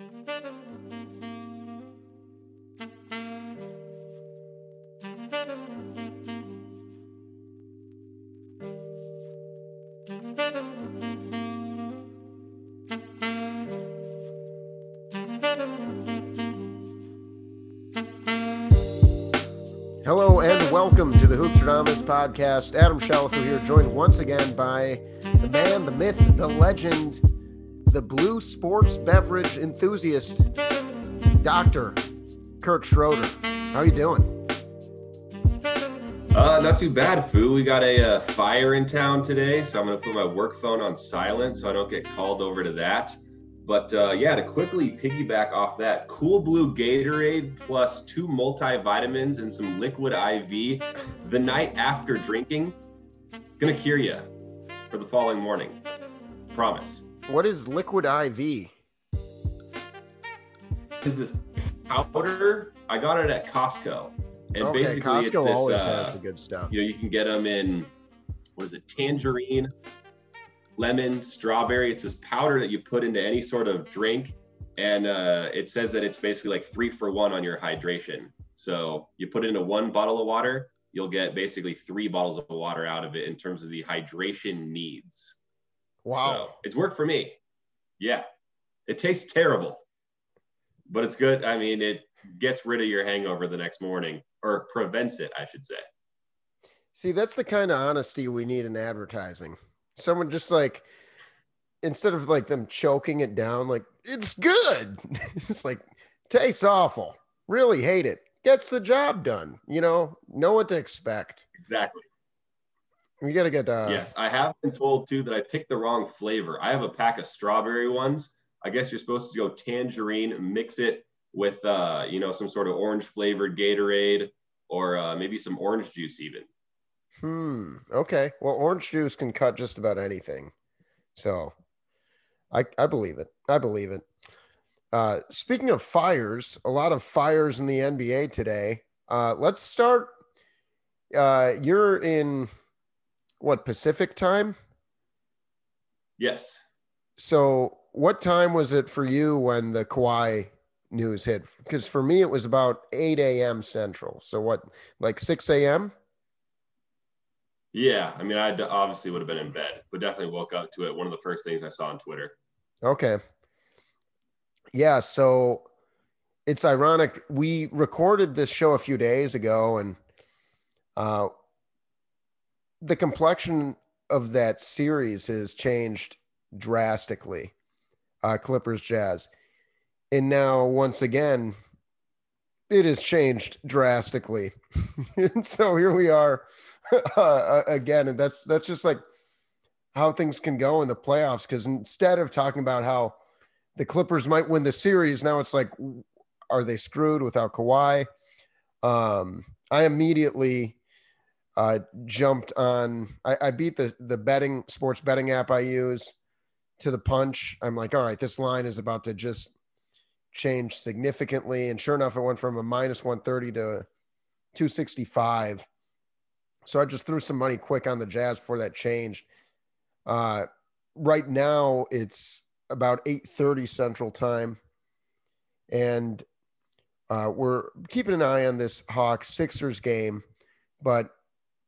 Hello and welcome to the Hoopstradamus podcast. Adam Shalafu here, joined once again by the man, the myth, the legend, the blue sports beverage enthusiast, Doctor Kurt Schroeder. How are you doing? Uh, not too bad, Foo. We got a uh, fire in town today, so I'm going to put my work phone on silent so I don't get called over to that. But uh, yeah, to quickly piggyback off that, Cool Blue Gatorade plus two multivitamins and some liquid IV the night after drinking, gonna cure you for the following morning. Promise. What is liquid IV? Is this powder? I got it at Costco, and okay, basically Costco it's this. always uh, has the good stuff. you know, you can get them in what is it, tangerine, lemon, strawberry. It's this powder that you put into any sort of drink, and uh, it says that it's basically like three for one on your hydration. So you put it into one bottle of water, you'll get basically three bottles of water out of it in terms of the hydration needs. Wow. So it's worked for me. Yeah, it tastes terrible, but it's good. I mean, it gets rid of your hangover the next morning, or prevents it, I should say. See, that's the kind of honesty we need in advertising. Someone just like instead of like them choking it down, like it's good. it's like tastes awful. Really hate it. Gets the job done. You know, know what to expect. Exactly. We got to get uh yes, I have been told too that I picked the wrong flavor. I have a pack of strawberry ones. I guess you're supposed to go tangerine, mix it with uh, you know, some sort of orange flavored Gatorade or uh, maybe some orange juice even. Hmm. Okay. Well, orange juice can cut just about anything. So I I believe it. I believe it. Uh speaking of fires, a lot of fires in the NBA today. Uh let's start uh you're in what Pacific time? Yes. So what time was it for you when the Kawhi news hit? Because for me it was about 8 a.m. central. So what like 6 a.m.? Yeah, I mean, I obviously would have been in bed, but definitely woke up to it. One of the first things I saw on Twitter. Okay. Yeah, so it's ironic. We recorded this show a few days ago, and uh, the complexion of that series has changed drastically. Uh, Clippers Jazz. And now, once again, it has changed drastically. and so here we are uh, again. And that's that's just like how things can go in the playoffs. Because instead of talking about how the Clippers might win the series, now it's like, are they screwed without Kawhi? Um, I immediately uh, jumped on. I, I beat the the betting sports betting app I use to the punch. I'm like, all right, this line is about to just change significantly. And sure enough, it went from a minus 130 to 265. So I just threw some money quick on the Jazz before that changed. Uh, right now, it's about 8:30 Central Time, and uh, we're keeping an eye on this Hawks Sixers game, but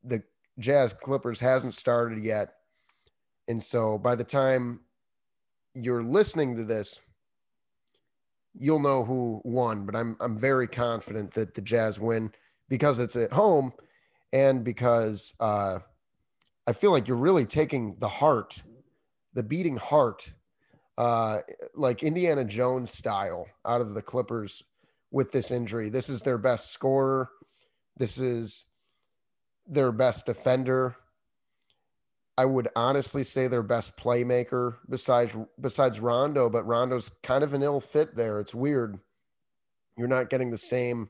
the Jazz Clippers hasn't started yet, and so by the time you're listening to this, you'll know who won. But I'm I'm very confident that the Jazz win because it's at home, and because uh, I feel like you're really taking the heart, the beating heart, uh, like Indiana Jones style, out of the Clippers with this injury. This is their best scorer. This is their best defender. I would honestly say their best playmaker besides besides Rondo, but Rondo's kind of an ill fit there. It's weird. You're not getting the same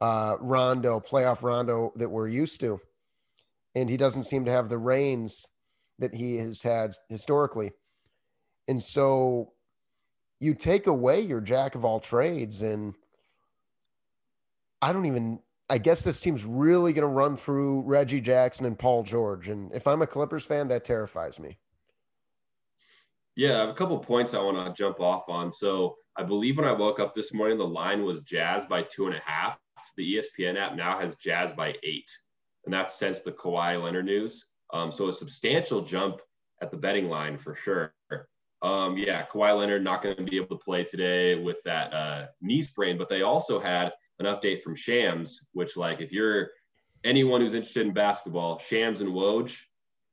uh, Rondo playoff Rondo that we're used to, and he doesn't seem to have the reins that he has had historically. And so you take away your jack of all trades, and I don't even I guess this team's really going to run through Reggie Jackson and Paul George. And if I'm a Clippers fan, that terrifies me. Yeah, I have a couple points I want to jump off on. So I believe when I woke up this morning, the line was Jazz by two and a half. The ESPN app now has Jazz by eight, and that's since the Kawhi Leonard news. Um, so a substantial jump at the betting line for sure. Um, yeah, Kawhi Leonard not going to be able to play today with that uh, knee sprain, but they also had an update from Shams, which like if you're anyone who's interested in basketball, Shams and Woj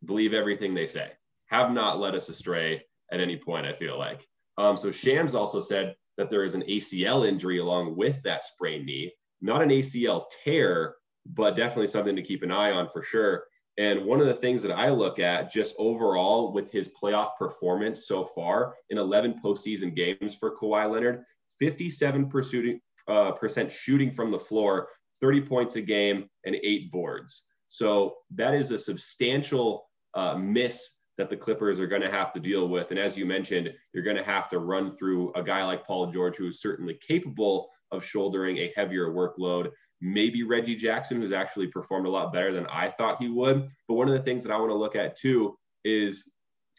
believe everything they say. Have not led us astray at any point. I feel like. Um, so Shams also said that there is an ACL injury along with that sprained knee, not an ACL tear, but definitely something to keep an eye on for sure. And one of the things that I look at just overall with his playoff performance so far in 11 postseason games for Kawhi Leonard, 57% uh, percent shooting from the floor, 30 points a game, and eight boards. So that is a substantial uh, miss that the Clippers are going to have to deal with. And as you mentioned, you're going to have to run through a guy like Paul George, who is certainly capable of shouldering a heavier workload maybe Reggie Jackson, who's actually performed a lot better than I thought he would. But one of the things that I want to look at too is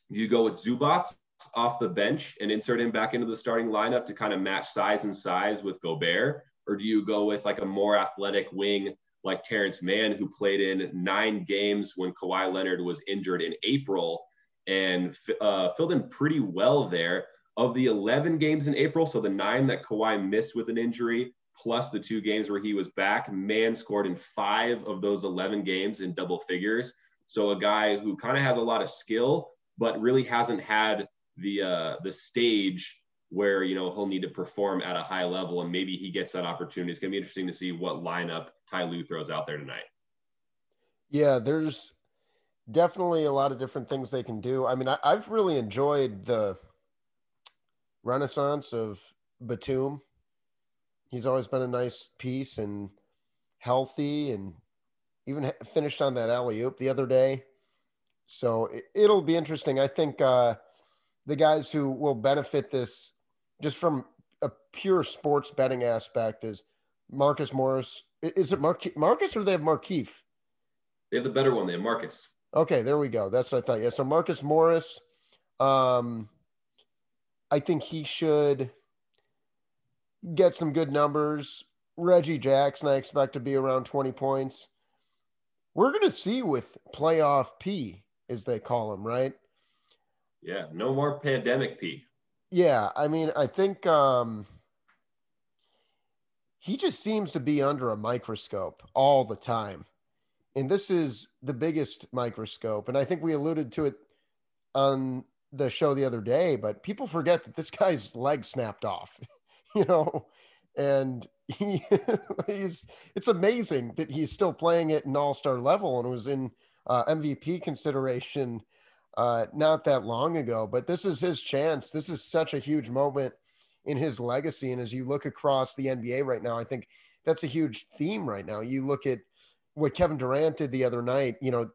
you go with Zubac off the bench and insert him back into the starting lineup to kind of match size and size with Gobert? Or do you go with like a more athletic wing like Terrence Mann, who played in nine games when Kawhi Leonard was injured in April and uh, filled in pretty well there? Of the 11 games in April, so the nine that Kawhi missed with an injury, plus the two games where he was back. Mann scored in five of those 11 games in double figures. So a guy who kind of has a lot of skill, but really hasn't had the uh, the stage where you know he'll need to perform at a high level, and maybe he gets that opportunity. It's gonna be interesting to see what lineup Ty Lue throws out there tonight. Yeah, there's definitely a lot of different things they can do. I mean, I, have really enjoyed the renaissance of Batum he's always been a nice piece and healthy and even finished on that alley oop the other day. So it, will be interesting. I think uh, the guys who will benefit this just from a pure sports betting aspect is Marcus Morris. Is it Mar- Marcus or do they have Markieff? They have the better one. They have Marcus. Okay, there we go. That's what I thought. Yeah. So Marcus Morris, um, I think he should get some good numbers. Reggie Jackson, I expect to be around 20 points. We're going to see with playoff P, as they call him, right? Yeah, no more pandemic P. Yeah, I mean, I think um, he just seems to be under a microscope all the time. And this is the biggest microscope. And I think we alluded to it on the show the other day, but people forget that this guy's leg snapped off. you know, and he he's it's amazing that he's still playing at an all-star level and was in uh, MVP consideration uh, not that long ago. But this is his chance. This is such a huge moment in his legacy. And as you look across the NBA right now, I think that's a huge theme right now. You look at what Kevin Durant did the other night, you know,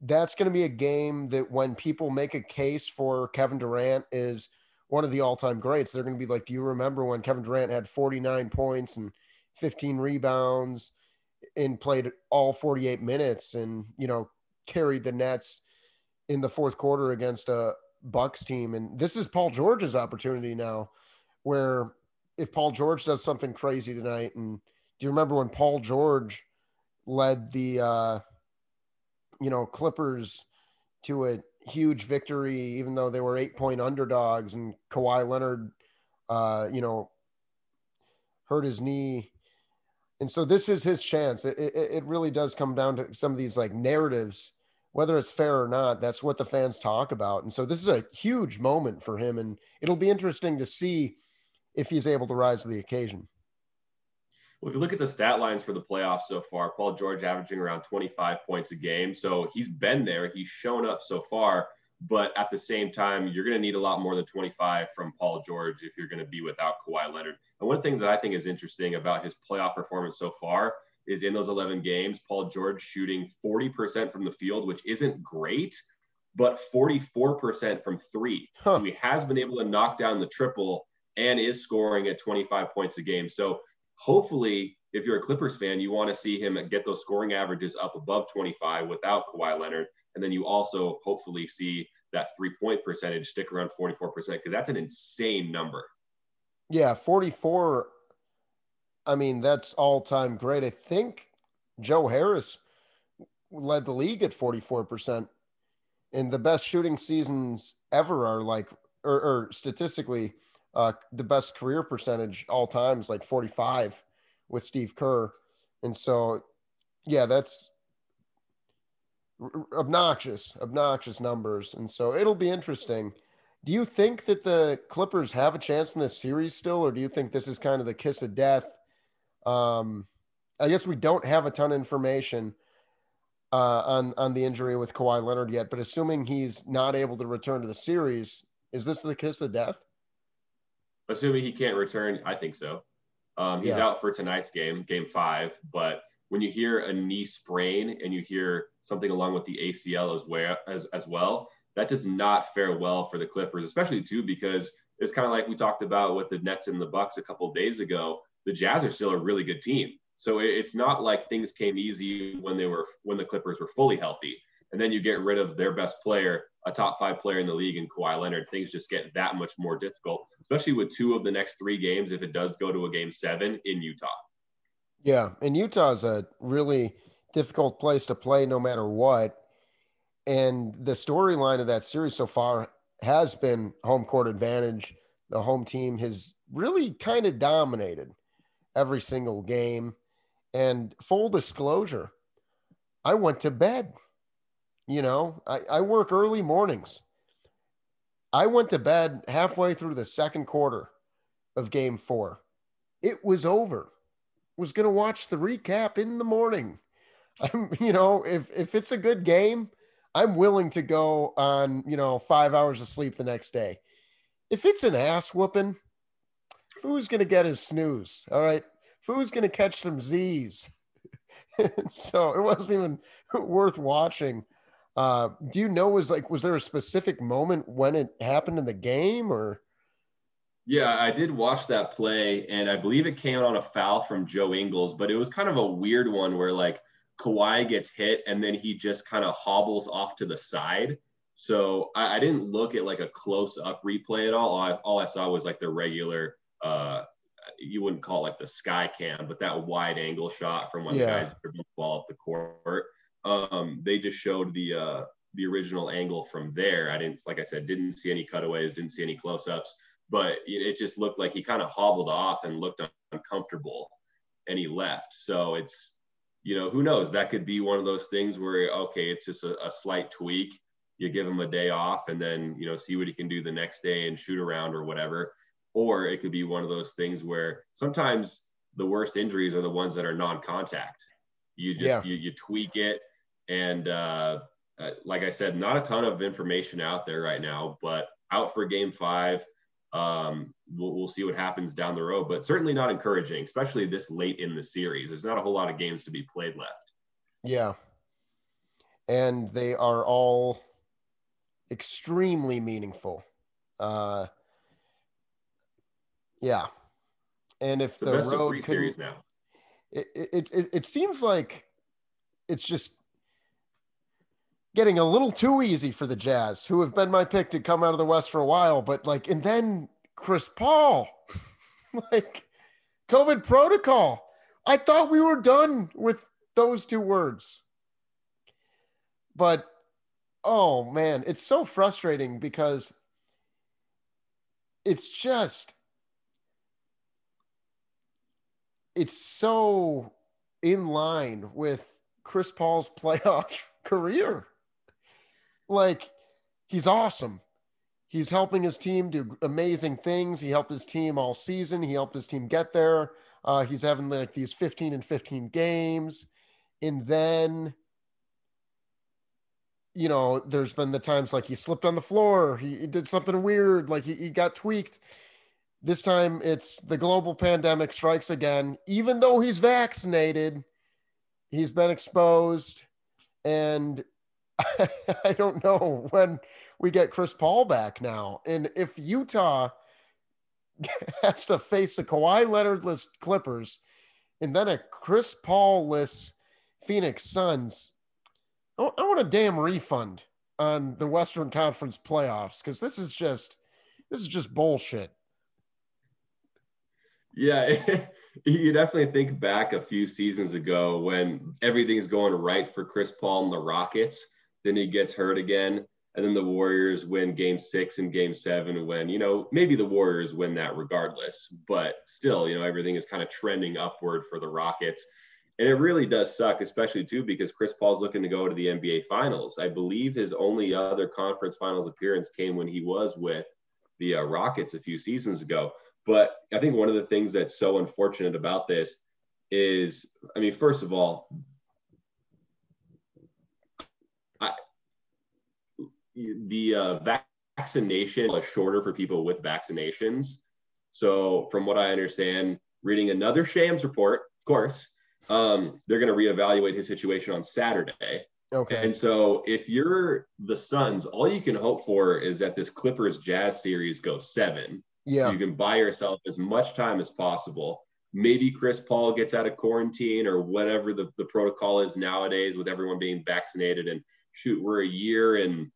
that's going to be a game that when people make a case for Kevin Durant is – one of the all-time greats. They're going to be like, do you remember when Kevin Durant had 49 points and 15 rebounds and played all 48 minutes and, you know, carried the Nets in the fourth quarter against a Bucks team. And this is Paul George's opportunity now where if Paul George does something crazy tonight and do you remember when Paul George led the uh you know Clippers to a huge victory, even though they were eight point underdogs and Kawhi Leonard, uh, you know, hurt his knee. And so this is his chance. It, it, it, really does come down to some of these like narratives, whether it's fair or not. That's what the fans talk about. And so this is a huge moment for him. And it'll be interesting to see if he's able to rise to the occasion. Well, if you look at the stat lines for the playoffs so far, Paul George averaging around 25 points a game. So he's been there. He's shown up so far. But at the same time, you're going to need a lot more than 25 from Paul George if you're going to be without Kawhi Leonard. And one of the things that I think is interesting about his playoff performance so far is in those 11 games, Paul George shooting 40% from the field, which isn't great, but 44% from three. Huh. So he has been able to knock down the triple and is scoring at 25 points a game. So hopefully, if you're a Clippers fan, you want to see him get those scoring averages up above 25 without Kawhi Leonard. And then you also hopefully see that three point percentage stick around 44% because that's an insane number. Yeah, 44. I mean, that's all time great. I think Joe Harris led the league at 44%. And the best shooting seasons ever are like, or, or statistically, uh, the best career percentage all times like 45 with Steve Kerr. And so, yeah, that's obnoxious, obnoxious numbers. And so it'll be interesting. Do you think that the Clippers have a chance in this series still, or do you think this is kind of the kiss of death? Um, I guess we don't have a ton of information uh, on on the injury with Kawhi Leonard yet, but assuming he's not able to return to the series, is this the kiss of death? Assuming he can't return, I think so. Um, he's yeah. out for tonight's game, game five, but when you hear a knee sprain and you hear something along with the ACL as well, as, as well, that does not fare well for the Clippers, especially too because it's kind of like we talked about with the Nets and the Bucks a couple days ago. The Jazz are still a really good team, so it's not like things came easy when they were when the Clippers were fully healthy. And then you get rid of their best player, a top five player in the league, in Kawhi Leonard. Things just get that much more difficult, especially with two of the next three games if it does go to a game seven in Utah. Yeah, and Utah is a really difficult place to play no matter what. And the storyline of that series so far has been home court advantage. The home team has really kind of dominated every single game. And full disclosure, I went to bed. You know, I, I work early mornings. I went to bed halfway through the second quarter of game four. It was over was going to watch the recap in the morning. I'm, you know, if if it's a good game, I'm willing to go on, you know, five hours of sleep the next day. If it's an ass whooping, going to get his snooze? All right, going to catch some Z's? so it wasn't even worth watching. Uh, do you know was like was there a specific moment when it happened in the game or? Yeah, I did watch that play, and I believe it came on a foul from Joe Ingles, but it was kind of a weird one where like Kawhi gets hit and then he just kind of hobbles off to the side. So I, I didn't look at like a close up replay at all. All I, all I saw was like the regular, uh, you wouldn't call it like the sky cam, but that wide angle shot from when yeah. guys the ball up the court. Um, they just showed the uh, the original angle from there. I didn't, like I said, didn't see any cutaways, didn't see any close ups but it just looked like he kind of hobbled off and looked uncomfortable and he left. So it's, you know, who knows? That could be one of those things where, okay, it's just a, a slight tweak. You give him a day off and then, you know, see what he can do the next day and shoot around or whatever. Or it could be one of those things where sometimes the worst injuries are the ones that are non contact. You just, yeah. you, you tweak it. And, uh, uh, like I said, not a ton of information out there right now, but out for game five um, we'll, we'll, see what happens down the road, but certainly not encouraging, especially this late in the series. There's not a whole lot of games to be played left. Yeah. And they are all extremely meaningful. Uh, yeah. And if the, the road series now, it, it, it, it seems like it's just getting a little too easy for the Jazz, who have been my pick to come out of the West for a while. But like, and then Chris Paul, like COVID protocol. I thought we were done with those two words. But oh man, it's so frustrating because it's just it's so in line with Chris Paul's playoff career. Like, he's awesome. He's helping his team do amazing things. He helped his team all season. He helped his team get there. Uh, he's having like these 15 and 15 games. And then, you know, there's been the times like he slipped on the floor, he, he did something weird, like he, he got tweaked. This time it's the global pandemic strikes again. Even though he's vaccinated, he's been exposed. And I don't know when we get Chris Paul back now. And if Utah has to face a Kawhi Leonardless Clippers and then a Chris Paul Phoenix Suns, I want a damn refund. on the Western Conference playoffs because this is just this is just bullshit. Yeah, you definitely think back a few seasons ago when everything's going right for Chris Paul and the Rockets. Then he gets hurt again. And then the Warriors win game six and game seven when, you know, maybe the Warriors win that regardless. But still, you know, everything is kind of trending upward for the Rockets. And it really does suck, especially too, because Chris Paul's looking to go to the NBA Finals. I believe his only other conference finals appearance came when he was with the uh, Rockets a few seasons ago. But I think one of the things that's so unfortunate about this is, I mean, first of all, I, the uh, vaccination is shorter for people with vaccinations. So, from what I understand, reading another Shams report, of course, um, they're going to reevaluate his situation on Saturday. Okay. And so, if you're the Suns, all you can hope for is that this Clippers Jazz series goes seven yeah. So you can buy yourself as much time as possible. Maybe Chris Paul gets out of quarantine or whatever the, the protocol is nowadays with everyone being vaccinated. And shoot, we're a year and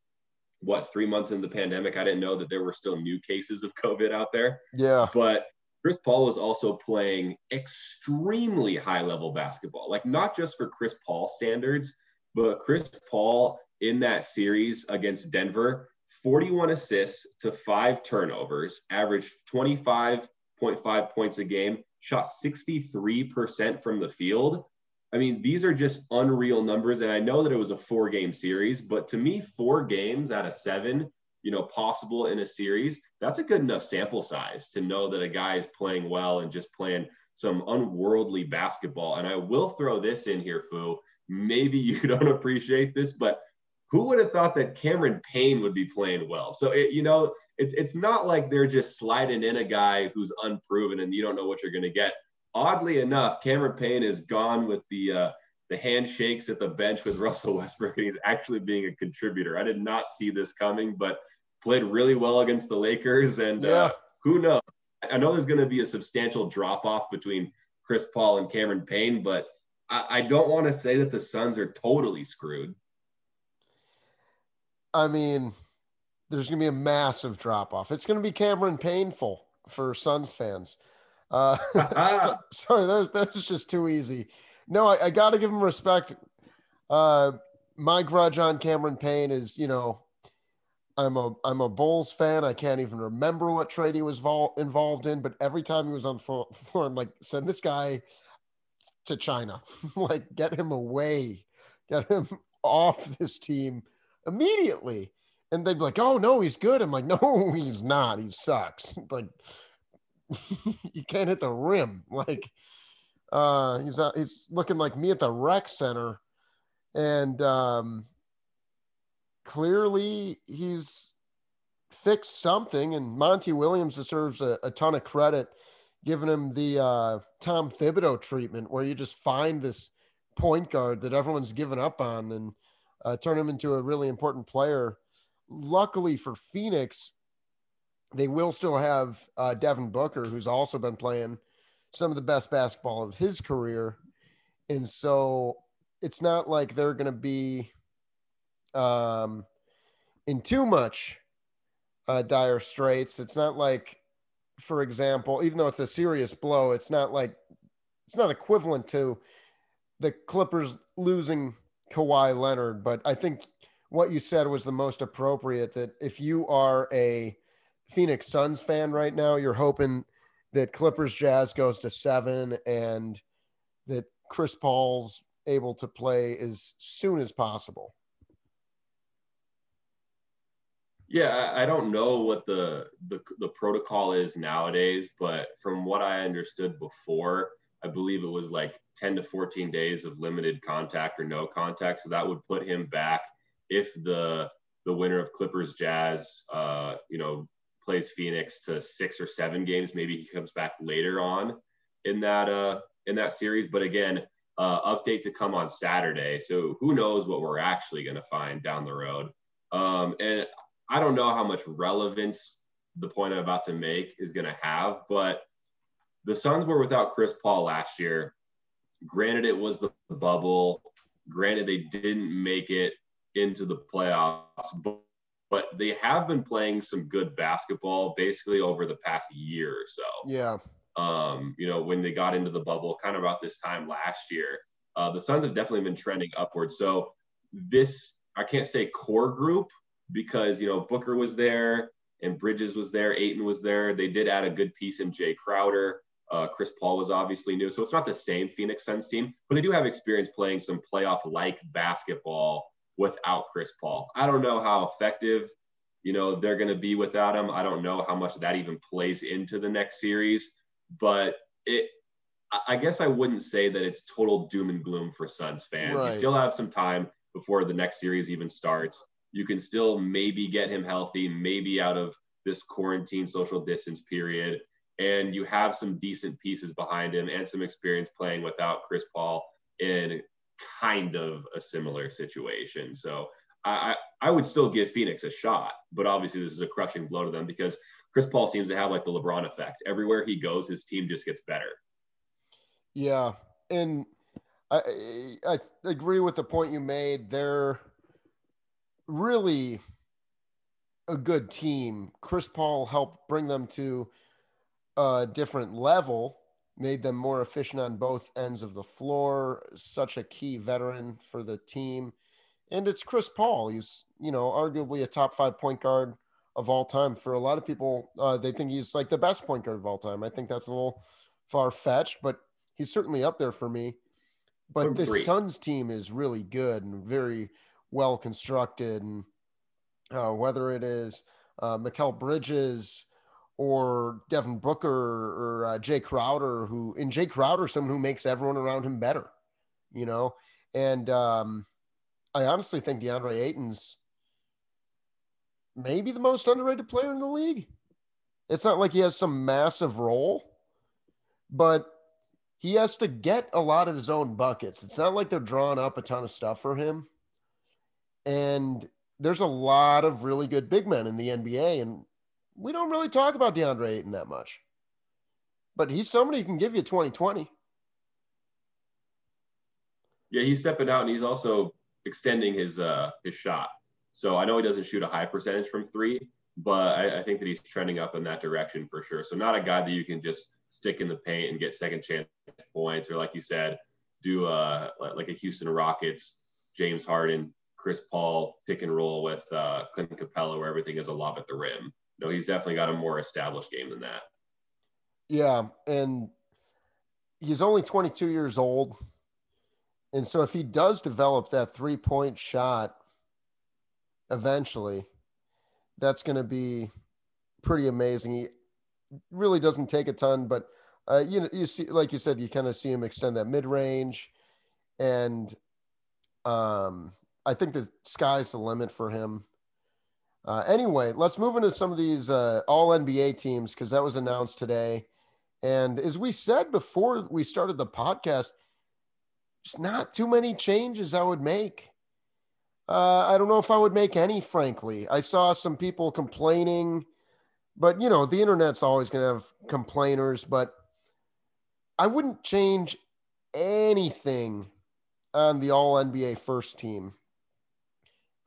what, three months in the pandemic. I didn't know that there were still new cases of COVID out there. Yeah. But Chris Paul was also playing extremely high level basketball, like not just for Chris Paul standards, but Chris Paul in that series against Denver 41 assists to five turnovers, averaged 25.5 points a game, shot 63% from the field. I mean, these are just unreal numbers. And I know that it was a four game series, but to me, four games out of seven, you know, possible in a series, that's a good enough sample size to know that a guy is playing well and just playing some unworldly basketball. And I will throw this in here, Fu. Maybe you don't appreciate this, but who would have thought that Cameron Payne would be playing well? So it, you know, it's it's not like they're just sliding in a guy who's unproven and you don't know what you're going to get. Oddly enough, Cameron Payne is gone with the uh, the handshakes at the bench with Russell Westbrook, and he's actually being a contributor. I did not see this coming, but played really well against the Lakers, and uh, yeah. uh, who knows? I know there's going to be a substantial drop off between Chris Paul and Cameron Payne, but I, I don't want to say that the Suns are totally screwed. I mean, there's going to be a massive drop off. It's going to be Cameron painful for Suns fans. Uh, so, sorry, that, that was just too easy. No, I, I got to give him respect. Uh, my grudge on Cameron Payne is, you know, I'm a I'm a Bulls fan. I can't even remember what trade he was vol- involved in, but every time he was on the floor, I'm like, send this guy to China, like get him away, get him off this team immediately. And they'd be like, oh, no, he's good. I'm like, no, he's not. He sucks. like, you can't hit the rim. Like, uh, he's uh, he's looking like me at the rec center, and um, clearly he's fixed something. And Monty Williams deserves a, a ton of credit, giving him the uh, Tom Thibodeau treatment, where you just find this point guard that everyone's given up on, and uh, turn him into a really important player. Luckily for Phoenix, they will still have uh, Devin Booker, who's also been playing some of the best basketball of his career. And so it's not like they're going to be um, in too much uh, dire straits. It's not like, for example, even though it's a serious blow, it's not like it's not equivalent to the Clippers losing Kawhi Leonard, but I think what you said was the most appropriate that if you are a Phoenix Suns fan right now, you're hoping that Clippers Jazz goes to seven and that Chris Paul's able to play as soon as possible. Yeah, I don't know what the, the the protocol is nowadays, but from what I understood before, I believe it was like 10 to 14 days of limited contact or no contact. So that would put him back if the the winner of Clippers Jazz, uh, you know, plays Phoenix to six or seven games. Maybe he comes back later on in that uh, in that series. But again, uh, update to come on Saturday. So who knows what we're actually going to find down the road. Um, and I don't know how much relevance the point I'm about to make is going to have, but the Suns were without Chris Paul last year. Granted, it was the bubble. Granted, they didn't make it into the playoffs, but, but they have been playing some good basketball basically over the past year or so. Yeah. Um, you know, when they got into the bubble, kind of about this time last year, uh, the Suns have definitely been trending upward. So this, I can't say core group because you know Booker was there and Bridges was there, Ayton was there. They did add a good piece in Jae Crowder. Uh, Chris Paul was obviously new. So it's not the same Phoenix Suns team, but they do have experience playing some playoff like basketball without Chris Paul. I don't know how effective, you know, they're going to be without him. I don't know how much that even plays into the next series, but it, I guess I wouldn't say that it's total doom and gloom for Suns fans. Right. You still have some time before the next series even starts. You can still maybe get him healthy, maybe out of this quarantine social distance period and you have some decent pieces behind him and some experience playing without Chris Paul in kind of a similar situation. So I, I would still give Phoenix a shot, but obviously this is a crushing blow to them because Chris Paul seems to have like the LeBron effect. Everywhere he goes, his team just gets better. Yeah, and I I agree with the point you made. They're really a good team. Chris Paul helped bring them to a different level, made them more efficient on both ends of the floor. Such a key veteran for the team. And it's Chris Paul. He's, you know, arguably a top five point guard of all time. For a lot of people, uh, they think he's like the best point guard of all time. I think that's a little far fetched, but he's certainly up there for me. But the Suns team is really good and very well constructed. And uh, whether it is uh, Mikal Bridges, or Devin Booker or uh, Jae Crowder, who in Jae Crowder, someone who makes everyone around him better, you know. And um, I honestly think DeAndre Ayton's maybe the most underrated player in the league. It's not like he has some massive role, but he has to get a lot of his own buckets. It's not like they're drawing up a ton of stuff for him. And there's a lot of really good big men in the NBA. And we don't really talk about DeAndre Ayton that much. But he's somebody who can give you 2020. Yeah, he's stepping out and he's also extending his uh his shot. So I know he doesn't shoot a high percentage from three, but I, I, think that he's trending up in that direction for sure. So not a guy that you can just stick in the paint and get second chance points, or like you said, do uh like a Houston Rockets, James Harden, Chris Paul pick and roll with uh, Clint Capela, where everything is a lob at the rim no, he's definitely got a more established game than that. Yeah, and he's only 22 years old. And so if he does develop that three-point shot eventually, that's going to be pretty amazing. He really doesn't take a ton, but uh, you know, you see, like you said, you kind of see him extend that mid-range, and um, I think the sky's the limit for him. Uh, anyway, let's move into some of these uh, all NBA teams because that was announced today. And as we said before we started the podcast, there's not too many changes I would make. Uh, I don't know if I would make any, frankly. I saw some people complaining, but you know, the internet's always going to have complainers, but I wouldn't change anything on the all NBA first team.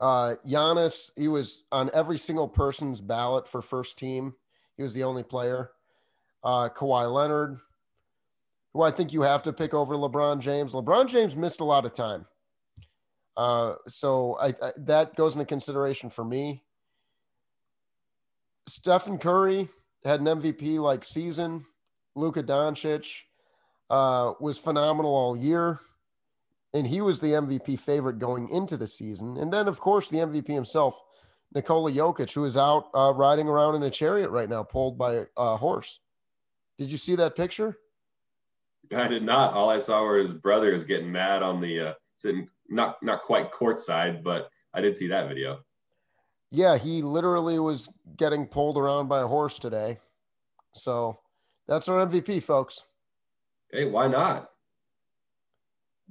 Uh, Giannis, he was on every single person's ballot for first team. He was the only player. Uh, Kawhi Leonard, who I think you have to pick over LeBron James. LeBron James missed a lot of time. Uh, so I, I, that goes into consideration for me. Stephen Curry had an MVP like season. Luka Doncic uh, was phenomenal all year and he was the MVP favorite going into the season. And then, of course, the MVP himself, Nikola Jokic, who is out uh, riding around in a chariot right now, pulled by a horse. Did you see that picture? I did not. All I saw were his brothers getting mad on the uh, sitting, not not quite courtside, but I did see that video. Yeah, he literally was getting pulled around by a horse today. So that's our MVP, folks. Hey, why not?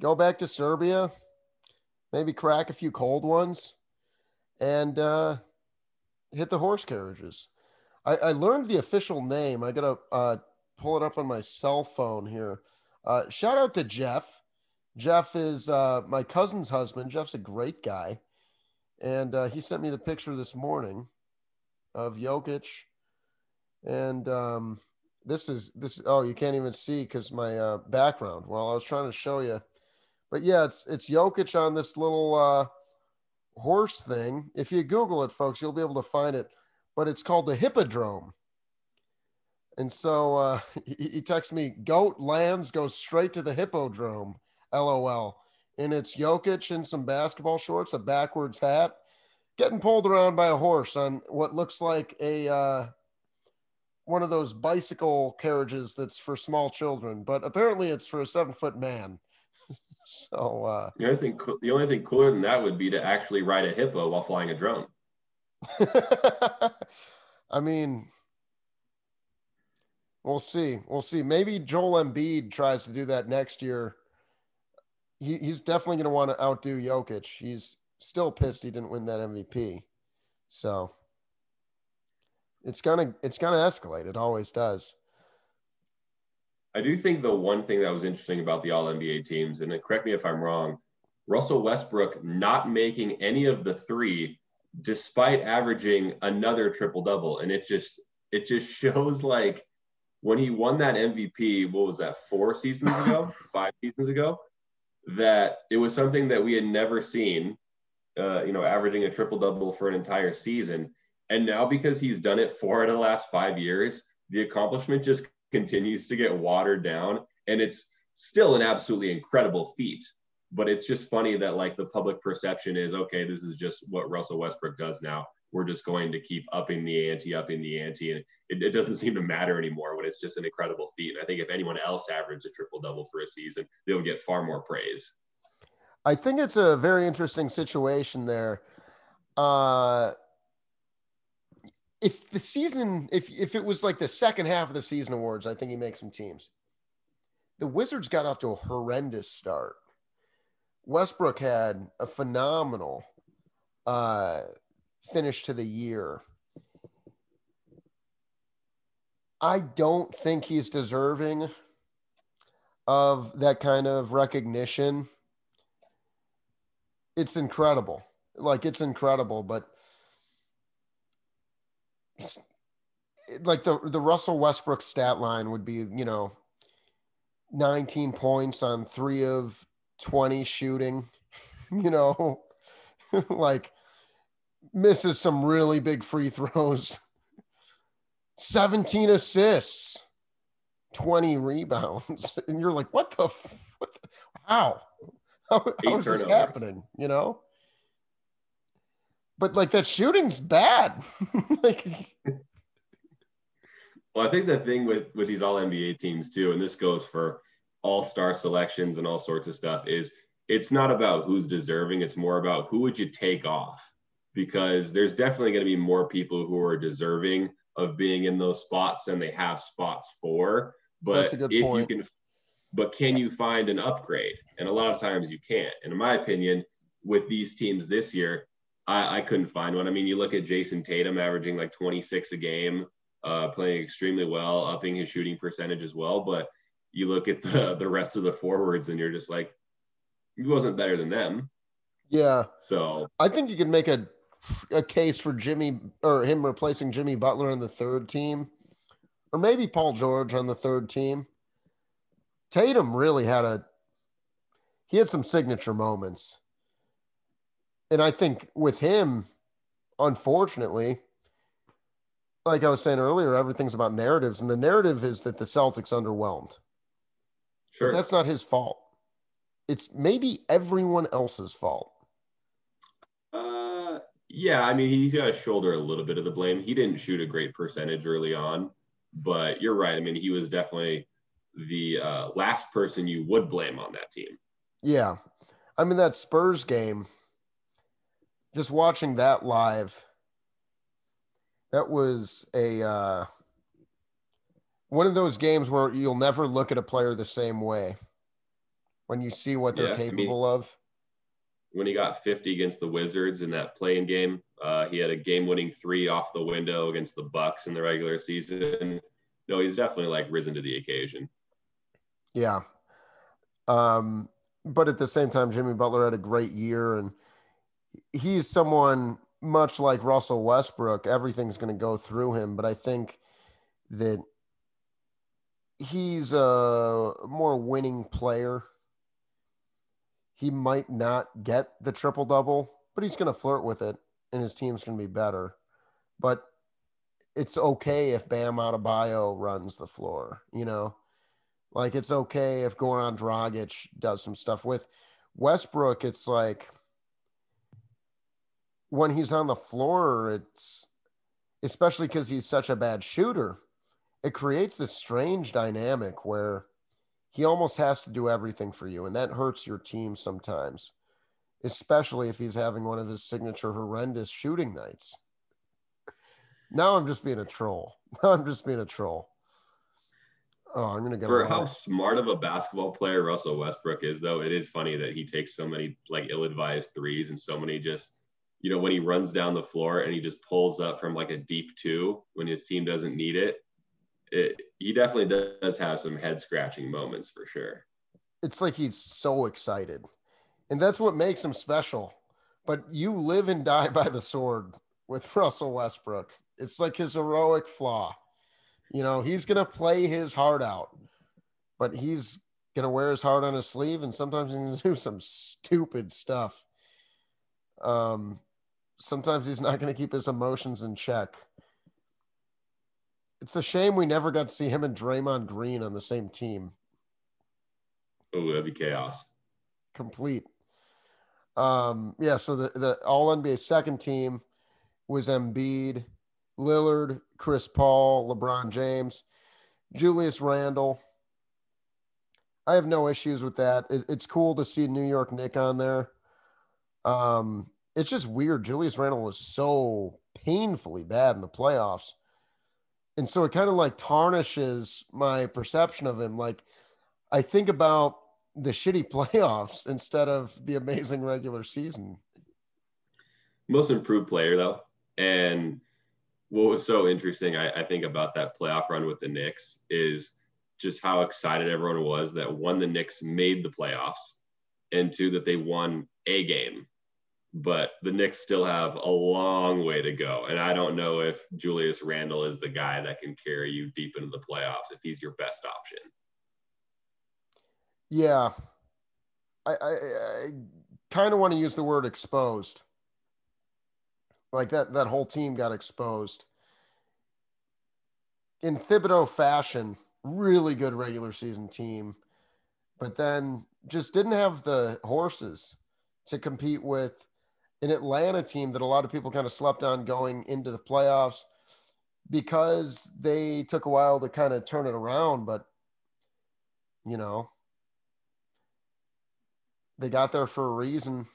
Go back to Serbia, maybe crack a few cold ones, and uh, hit the horse carriages. I, I learned the official name. I gotta uh, pull it up on my cell phone here. Uh, shout out to Jeff. Jeff is uh, my cousin's husband. Jeff's a great guy. and uh, he sent me the picture this morning of Jokic, and um, this is this. Oh, you can't even see because my uh, background. Well, I was trying to show you, but yeah, it's it's Jokic on this little uh, horse thing. If you Google it, folks, you'll be able to find it. But it's called the Hippodrome. And so uh, he, he texts me, "Goat lands goes straight to the Hippodrome." LOL. And it's Jokic in some basketball shorts, a backwards hat, getting pulled around by a horse on what looks like a uh, one of those bicycle carriages that's for small children, but apparently it's for a seven foot man. So uh, the only thing the only thing cooler than that would be to actually ride a hippo while flying a drone. I mean, we'll see. We'll see. Maybe Joel Embiid tries to do that next year. He, he's definitely going to want to outdo Jokic. He's still pissed he didn't win that MVP. So it's gonna it's gonna escalate. It always does. I do think the one thing that was interesting about the All NBA teams, and correct me if I'm wrong, Russell Westbrook not making any of the three, despite averaging another triple double, and it just it just shows like when he won that MVP, what was that, four seasons ago, five seasons ago, that it was something that we had never seen, uh, you know, averaging a triple double for an entire season. And now because he's done it four out of the last five years, the accomplishment just continues to get watered down. And it's still an absolutely incredible feat. But it's just funny that like the public perception is okay, this is just what Russell Westbrook does now. We're just going to keep upping the ante, upping the ante. And it, it doesn't seem to matter anymore when it's just an incredible feat. And I think if anyone else averaged a triple double for a season, they would get far more praise. I think it's a very interesting situation there. Uh, if the season if if it was like the second half of the season awards, I think he makes some teams. The Wizards got off to a horrendous start. Westbrook had a phenomenal uh, finish to the year. I don't think he's deserving of that kind of recognition. It's incredible. Like it's incredible, but like the the Russell Westbrook stat line would be, you know, 19 points on 3 of 20 shooting, you know, like misses some really big free throws. 17 assists, 20 rebounds. And you're like, what the, what the how? How, how is this happening? You know? But like that shooting's bad. like, well, I think the thing with with these All NBA teams too, and this goes for All Star selections and all sorts of stuff, is it's not about who's deserving. It's more about who would you take off, because there's definitely going to be more people who are deserving of being in those spots than they have spots for. But if point. you can, but can you find an upgrade? And a lot of times you can't. And in my opinion, with these teams this year, I, I couldn't find one. I mean, you look at Jayson Tatum averaging like 26 a game, uh, playing extremely well, upping his shooting percentage as well. But you look at the the rest of the forwards, and you're just like, he wasn't better than them. Yeah. So I think you can make a a case for Jimmy or him replacing Jimmy Butler on the third team, or maybe Paul George on the third team. Tatum really had a he had some signature moments and I think with him, unfortunately, like I was saying earlier, everything's about narratives, and the narrative is that the Celtics underwhelmed. Sure, but that's not his fault. It's maybe everyone else's fault. Uh, yeah, I mean, he's got to shoulder a little bit of the blame. He didn't shoot a great percentage early on, but you're right. I mean, he was definitely the uh, last person you would blame on that team. Yeah, I mean that Spurs game just watching that live, that was a uh, one of those games where you'll never look at a player the same way when you see what they're yeah, capable I mean, of. When he got 50 against the Wizards in that play-in game, uh, he had a game-winning three off the window against the Bucks in the regular season. No, he's definitely like risen to the occasion. Yeah. Um, but at the same time, Jimmy Butler had a great year and he's someone much like Russell Westbrook. Everything's going to go through him, but I think that he's a more winning player. He might not get the triple double, but he's going to flirt with it, and his team's going to be better. But it's okay if Bam Adebayo runs the floor, you know? Like it's okay if Goran Dragic does some stuff with Westbrook. It's like when he's on the floor, it's especially because he's such a bad shooter, it creates this strange dynamic where he almost has to do everything for you, and that hurts your team sometimes, especially if he's having one of his signature horrendous shooting nights. Now I'm just being a troll. Now I'm just being a troll. Oh, I'm gonna go for how smart of a basketball player Russell Westbrook is, though. It is funny that he takes so many like ill-advised threes and so many just, you know, when he runs down the floor and he just pulls up from like a deep two when his team doesn't need it. It he definitely does have some head scratching moments for sure. It's like he's so excited, and that's what makes him special. But you live and die by the sword with Russell Westbrook. It's like his heroic flaw. You know, he's going to play his heart out, but he's going to wear his heart on his sleeve and sometimes he's going to do some stupid stuff. Um, sometimes he's not going to keep his emotions in check. It's a shame we never got to see him and Draymond Green on the same team. Oh, that'd be chaos. Complete. Um, yeah, so the, the all NBA second team was Embiid, Lillard, Chris Paul, LeBron James, Julius Randle. I have no issues with that. it's cool to see New York Knick on there. Um, it's just weird. Julius Randle was so painfully bad in the playoffs. And so it kind of like tarnishes my perception of him. Like I think about the shitty playoffs instead of the amazing regular season. Most improved player though. And what was so interesting, I, I, think, about that playoff run with the Knicks is just how excited everyone was that one, the Knicks made the playoffs, and two, that they won a game. But the Knicks still have a long way to go. And I don't know if Julius Randle is the guy that can carry you deep into the playoffs if he's your best option. Yeah. I, I, I kind of want to use the word exposed like that that whole team got exposed. In Thibodeau fashion, really good regular season team, but then just didn't have the horses to compete with an Atlanta team that a lot of people kind of slept on going into the playoffs because they took a while to kind of turn it around, but you know, they got there for a reason.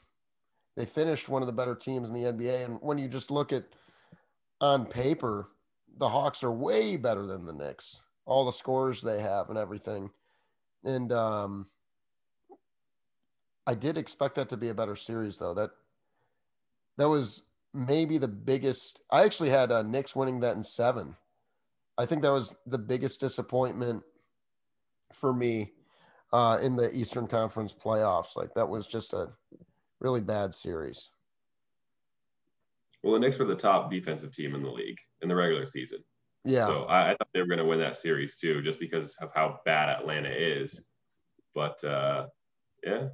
They finished one of the better teams in the NBA. And when you just look at on paper, the Hawks are way better than the Knicks. All the scores they have and everything. And um, I did expect that to be a better series, though. That that was maybe the biggest. I actually had uh, Knicks winning that in seven. I think that was the biggest disappointment for me uh, in the Eastern Conference playoffs. Like that was just a really bad series. Well, the Knicks were the top defensive team in the league in the regular season. Yeah. So I, I thought they were going to win that series too, just because of how bad Atlanta is. But uh, yeah,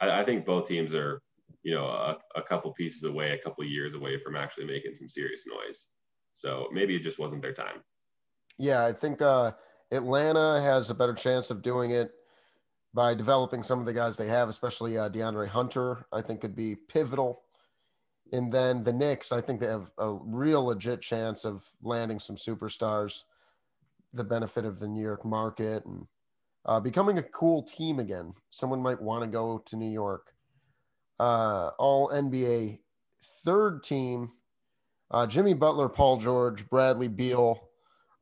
I, I, think both teams are, you know, a, a couple pieces away, a couple years away from actually making some serious noise. So maybe it just wasn't their time. Yeah, I think uh, Atlanta has a better chance of doing it by developing some of the guys they have, especially uh, DeAndre Hunter, I think could be pivotal. And then the Knicks, I think they have a real legit chance of landing some superstars, the benefit of the New York market and uh, becoming a cool team again. Someone might want to go to New York. Uh, all NBA third team uh, Jimmy Butler, Paul George, Bradley Beal,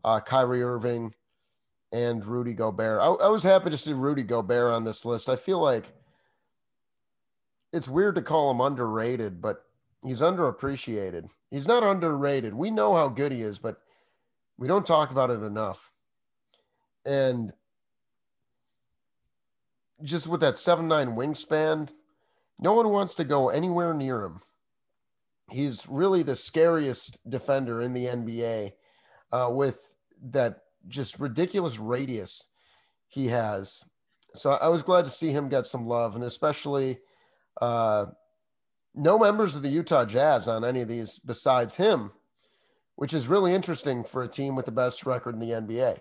uh, Kyrie Irving, and Rudy Gobert. I, I, was happy to see Rudy Gobert on this list. I feel like it's weird to call him underrated, but he's underappreciated. He's not underrated. We know how good he is, but we don't talk about it enough. And just with that seven nine wingspan, no one wants to go anywhere near him. He's really the scariest defender in the NBA uh, with that just ridiculous radius he has. So I was glad to see him get some love, and especially uh, no members of the Utah Jazz on any of these besides him, which is really interesting for a team with the best record in the NBA.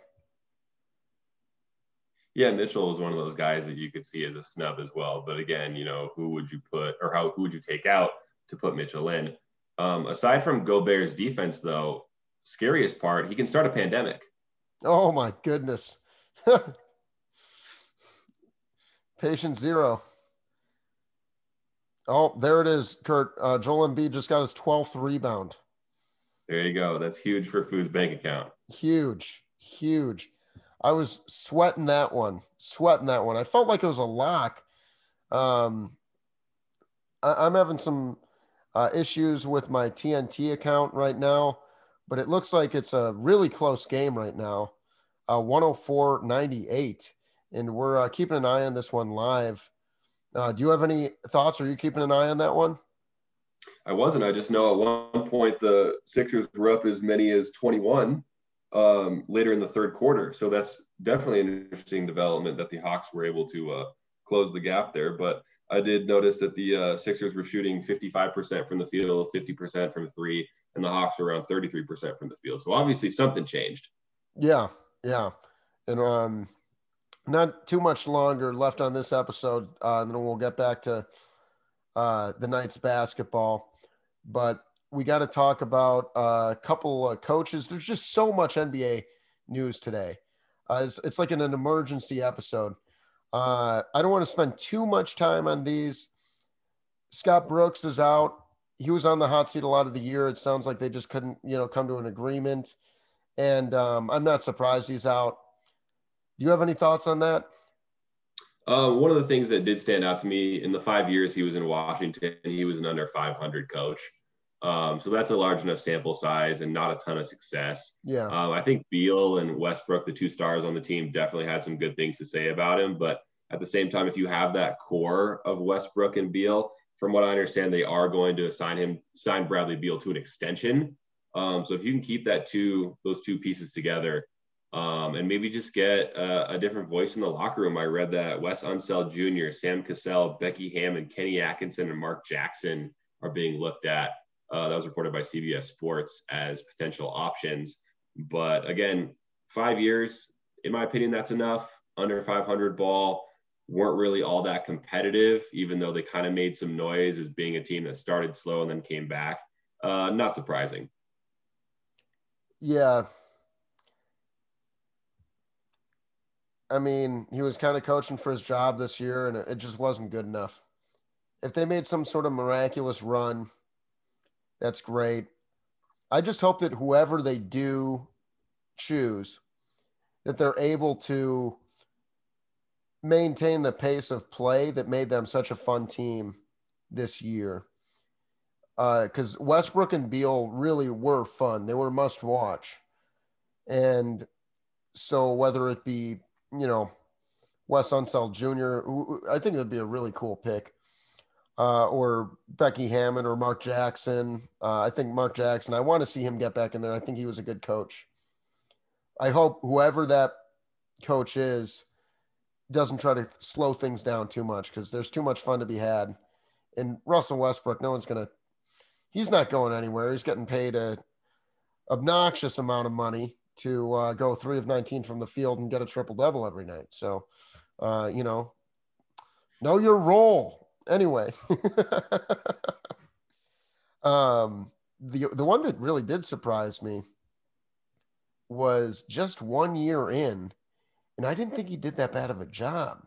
Yeah, Mitchell was one of those guys that you could see as a snub as well. But again, you know, who would you put or how who would you take out to put Mitchell in? Um, aside from Gobert's defense, though, scariest part, he can start a pandemic. Oh my goodness. Patient zero. Oh, there it is, Kurt. Uh, Joel Embiid just got his 12th rebound. There you go. That's huge for Food's bank account. Huge, huge. I was sweating that one, sweating that one. I felt like it was a lock. Um, I, am having some uh, issues with my TNT account right now, but it looks like it's a really close game right now, uh, 104 98. And we're uh, keeping an eye on this one live. Uh, do you have any thoughts? Are you keeping an eye on that one? I wasn't. I just know at one point the Sixers were up as many as 21 um, later in the third quarter. So that's definitely an interesting development that the Hawks were able to uh, close the gap there. But I did notice that the uh, Sixers were shooting 55% from the field, 50% from three, and the Hawks were around 33% from the field. So obviously something changed. Yeah, yeah, and um, not too much longer left on this episode, uh, and then we'll get back to uh, the night's basketball. But we got to talk about uh, a couple of coaches. There's just so much NBA news today. Uh, it's, it's, like an, an emergency episode. Uh, I don't want to spend too much time on these. Scott Brooks is out. He was on the hot seat a lot of the year. It sounds like they just couldn't, you know, come to an agreement. And um, I'm not surprised he's out. Do you have any thoughts on that? Uh, one of the things that did stand out to me in the five years he was in Washington, he was an under 500 coach. Um, so that's a large enough sample size and not a ton of success. Yeah. Um, I think Beal and Westbrook, the two stars on the team, definitely had some good things to say about him. But at the same time, if you have that core of Westbrook and Beal, from what I understand, they are going to assign him, sign Bradley Beal to an extension. Um, so if you can keep that two, those two pieces together, um, and maybe just get a, a, different voice in the locker room. I read that Wes Unseld Jr., Sam Cassell, Becky Hammon, Kenny Atkinson, and Mark Jackson are being looked at uh, that was reported by CBS Sports as potential options. But again, five years, in my opinion, that's enough. Under 500 ball weren't really all that competitive, even though they kind of made some noise as being a team that started slow and then came back. Uh, not surprising. Yeah. I mean, he was kind of coaching for his job this year, and it just wasn't good enough. If they made some sort of miraculous run, that's great. I just hope that whoever they do choose, that they're able to maintain the pace of play that made them such a fun team this year. Because uh, Westbrook and Beal really were fun. They were must watch. And so whether it be, you know, Wes Unseld Jr., I think that'd be a really cool pick uh, or Becky Hammon or Mark Jackson. Uh, I think Mark Jackson, I want to see him get back in there. I think he was a good coach. I hope whoever that coach is doesn't try to slow things down too much because there's too much fun to be had. And Russell Westbrook, no one's going to, he's not going anywhere. He's getting paid a obnoxious amount of money to uh, go three of 19 from the field and get a triple double every night. So, uh, you know, know your role anyway, um, the the one that really did surprise me was just one year in, and I didn't think he did that bad of a job.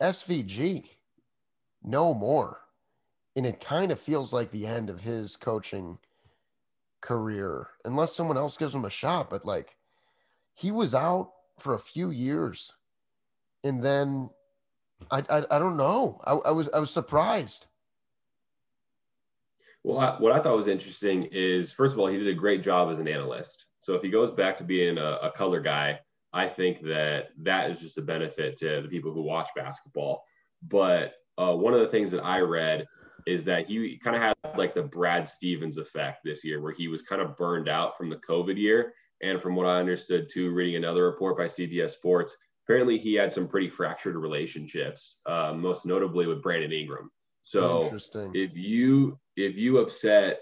SVG, no more. And it kind of feels like the end of his coaching career, unless someone else gives him a shot. But like, he was out for a few years and then I, I, I don't know. I, I was I was surprised. Well, I, what I thought was interesting is, first of all, he did a great job as an analyst. So if he goes back to being a, a color guy, I think that that is just a benefit to the people who watch basketball. But uh, one of the things that I read is that he kind of had like the Brad Stevens effect this year, where he was kind of burned out from the COVID year. And from what I understood too, reading another report by CBS Sports, apparently he had some pretty fractured relationships, uh, most notably with Brandon Ingram. So if you if you upset,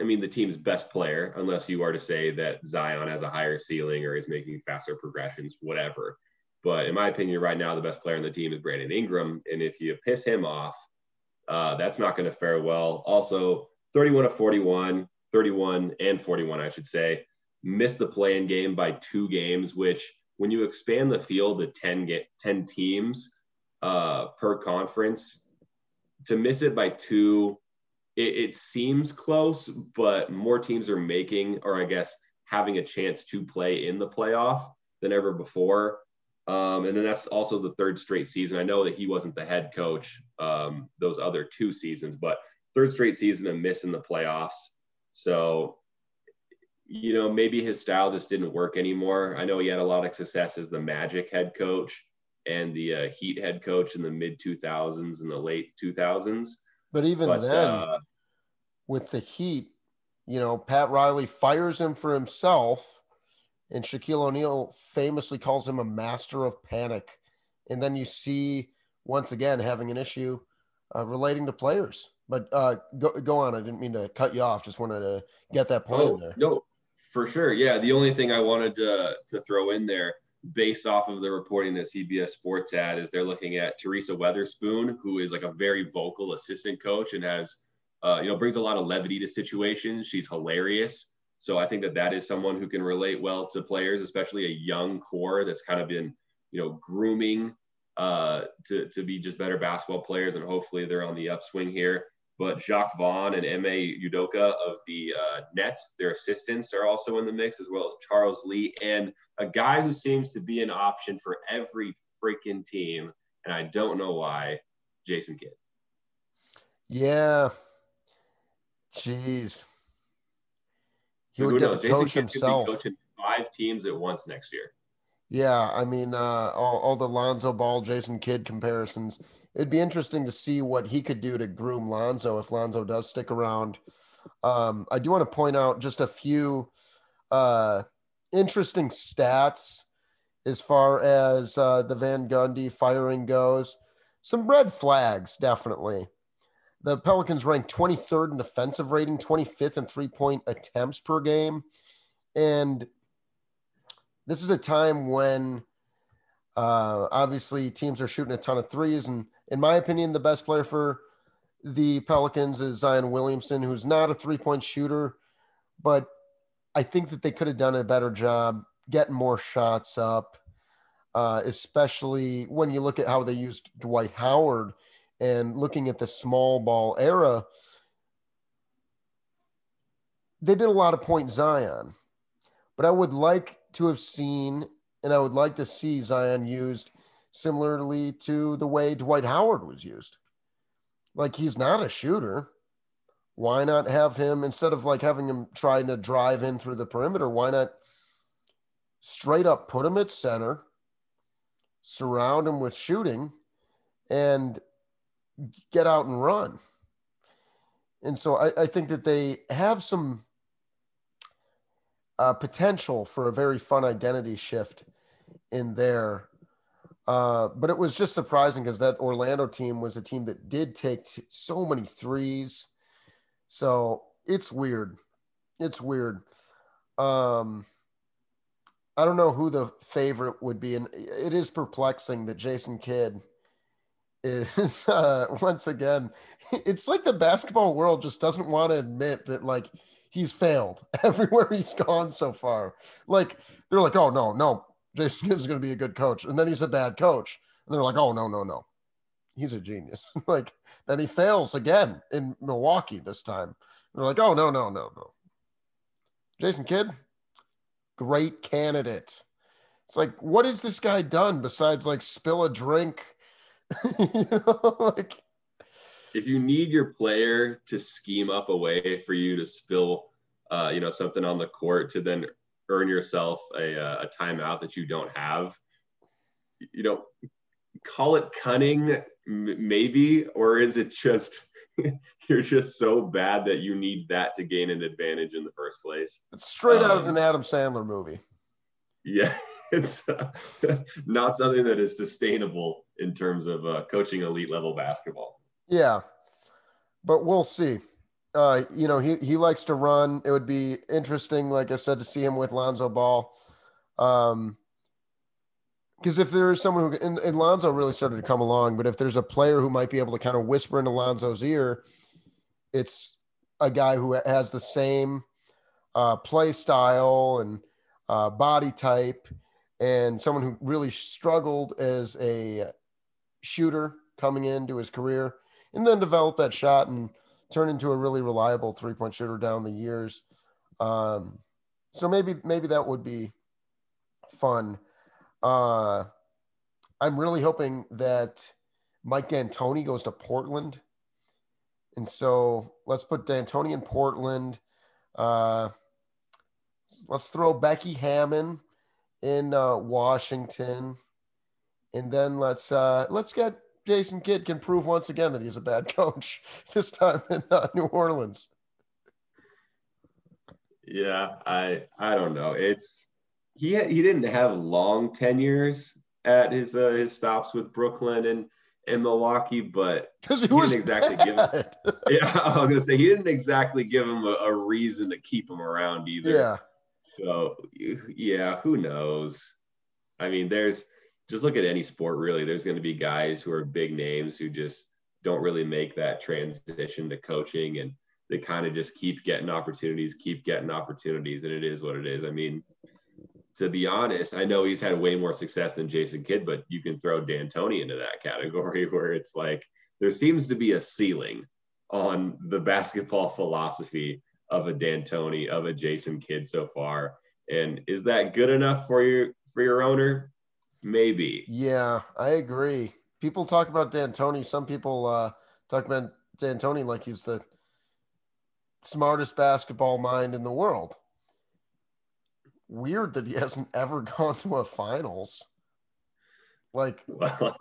I mean the team's best player, unless you are to say that Zion has a higher ceiling or is making faster progressions, whatever. But in my opinion, right now the best player on the team is Brandon Ingram, and if you piss him off, uh, that's not going to fare well. Also, 31 to 41, 31 and 41, I should say, missed the play-in game by two games, which when you expand the field to 10 get 10 teams uh, per conference, to miss it by two, it, it seems close, but more teams are making, or I guess having a chance to play in the playoff than ever before. Um, and then that's also the third straight season. I know that he wasn't the head coach um, those other two seasons, but third straight season of missing the playoffs. So, you know, maybe his style just didn't work anymore. I know he had a lot of success as the Magic head coach and the uh, Heat head coach in the mid 2000s and the late 2000s. But even but, then, uh, with the Heat, you know, Pat Riley fires him for himself and Shaquille O'Neal famously calls him a master of panic. And then you see once again having an issue uh, relating to players. But uh, go go on. I didn't mean to cut you off. Just wanted to get that point oh, in there. No, for sure. Yeah. The only thing I wanted to to throw in there, based off of the reporting that CBS Sports had, is they're looking at Teresa Weatherspoon, who is like a very vocal assistant coach and has, uh, you know, brings a lot of levity to situations. She's hilarious. So I think that that is someone who can relate well to players, especially a young core that's kind of been, you know, grooming uh, to, to be just better basketball players. And hopefully they're on the upswing here. But Jacque Vaughn and Ime Udoka of the uh, Nets, their assistants are also in the mix, as well as Charles Lee and a guy who seems to be an option for every freaking team. And I don't know why, Jason Kidd. Yeah. Jeez. He so would get knows? Jason coach himself. Could be coaching five teams at once next year. Yeah, I mean, uh, all, all the Lonzo Ball, Jason Kidd comparisons. It'd be interesting to see what he could do to groom Lonzo if Lonzo does stick around. Um, I do want to point out just a few uh, interesting stats as far as uh, the Van Gundy firing goes. Some red flags, definitely. The Pelicans ranked 23rd in defensive rating, 25th in three point attempts per game. And this is a time when uh, obviously teams are shooting a ton of threes. And in my opinion, the best player for the Pelicans is Zion Williamson, who's not a three point shooter, but I think that they could have done a better job getting more shots up, uh, especially when you look at how they used Dwight Howard and looking at the small ball era, they did a lot of point Zion. But I would like to have seen, and I would like to see Zion used similarly to the way Dwight Howard was used. Like he's not a shooter. Why not have him instead of like having him trying to drive in through the perimeter? Why not straight up put him at center, surround him with shooting, and get out and run. And so I, I think that they have some uh, potential for a very fun identity shift in there. Uh, but it was just surprising because that Orlando team was a team that did take t- so many threes. So it's weird. It's weird. Um, I don't know who the favorite would be, and it is perplexing that Jason Kidd is uh, once again, it's like the basketball world just doesn't want to admit that like he's failed everywhere he's gone so far. Like they're like, oh no, no, Jason is going to be a good coach, and then he's a bad coach, and they're like, oh no, no, no, he's a genius. like then he fails again in Milwaukee this time. They're like, oh no, no, no, no. Jason Kidd, great candidate. It's like, what has this guy done besides like spill a drink? you know, like if you need your player to scheme up a way for you to spill, uh, you know, something on the court to then earn yourself a, uh, a timeout that you don't have, you know, call it cunning, maybe, or is it just you're just so bad that you need that to gain an advantage in the first place? It's straight out of Um, an Adam Sandler movie. Yeah, it's uh, not something that is sustainable in terms of uh, coaching elite level basketball. Yeah, but we'll see. Uh, you know, he he likes to run. It would be interesting, like I said, to see him with Lonzo Ball. Um, because if there is someone who and, and Lonzo really started to come along, but if there's a player who might be able to kind of whisper into Lonzo's ear, it's a guy who has the same uh, play style and uh, body type, and someone who really struggled as a shooter coming into his career, and then developed that shot and turn into a really reliable three point shooter down the years. Um, so maybe maybe that would be fun. Uh, I'm really hoping that Mike D'Antoni goes to Portland, and so let's put D'Antoni in Portland. Uh, let's throw Becky Hammon in uh, Washington, and then let's uh, let's get Jason Kidd can prove once again that he's a bad coach this time in uh, New Orleans. Yeah, I I don't know. It's he he didn't have long tenures at his uh, his stops with Brooklyn and and Milwaukee, but he He didn't exactly give him- yeah, I was gonna say he didn't exactly give him a, a reason to keep him around either. yeah, So yeah, who knows? I mean, there's just look at any sport really. There's going to be guys who are big names who just don't really make that transition to coaching, and they kind of just keep getting opportunities, keep getting opportunities, and it is what it is. I mean, to be honest, I know he's had way more success than Jason Kidd, but you can throw D'Antoni into that category where it's like there seems to be a ceiling on the basketball philosophy of a D'Antoni, of a Jason Kidd so far. And is that good enough for your for your owner? Maybe. yeah, I agree. People talk about D'Antoni. Some people uh, talk about D'Antoni like he's the smartest basketball mind in the world. Weird that he hasn't ever gone to a finals. Like, Well,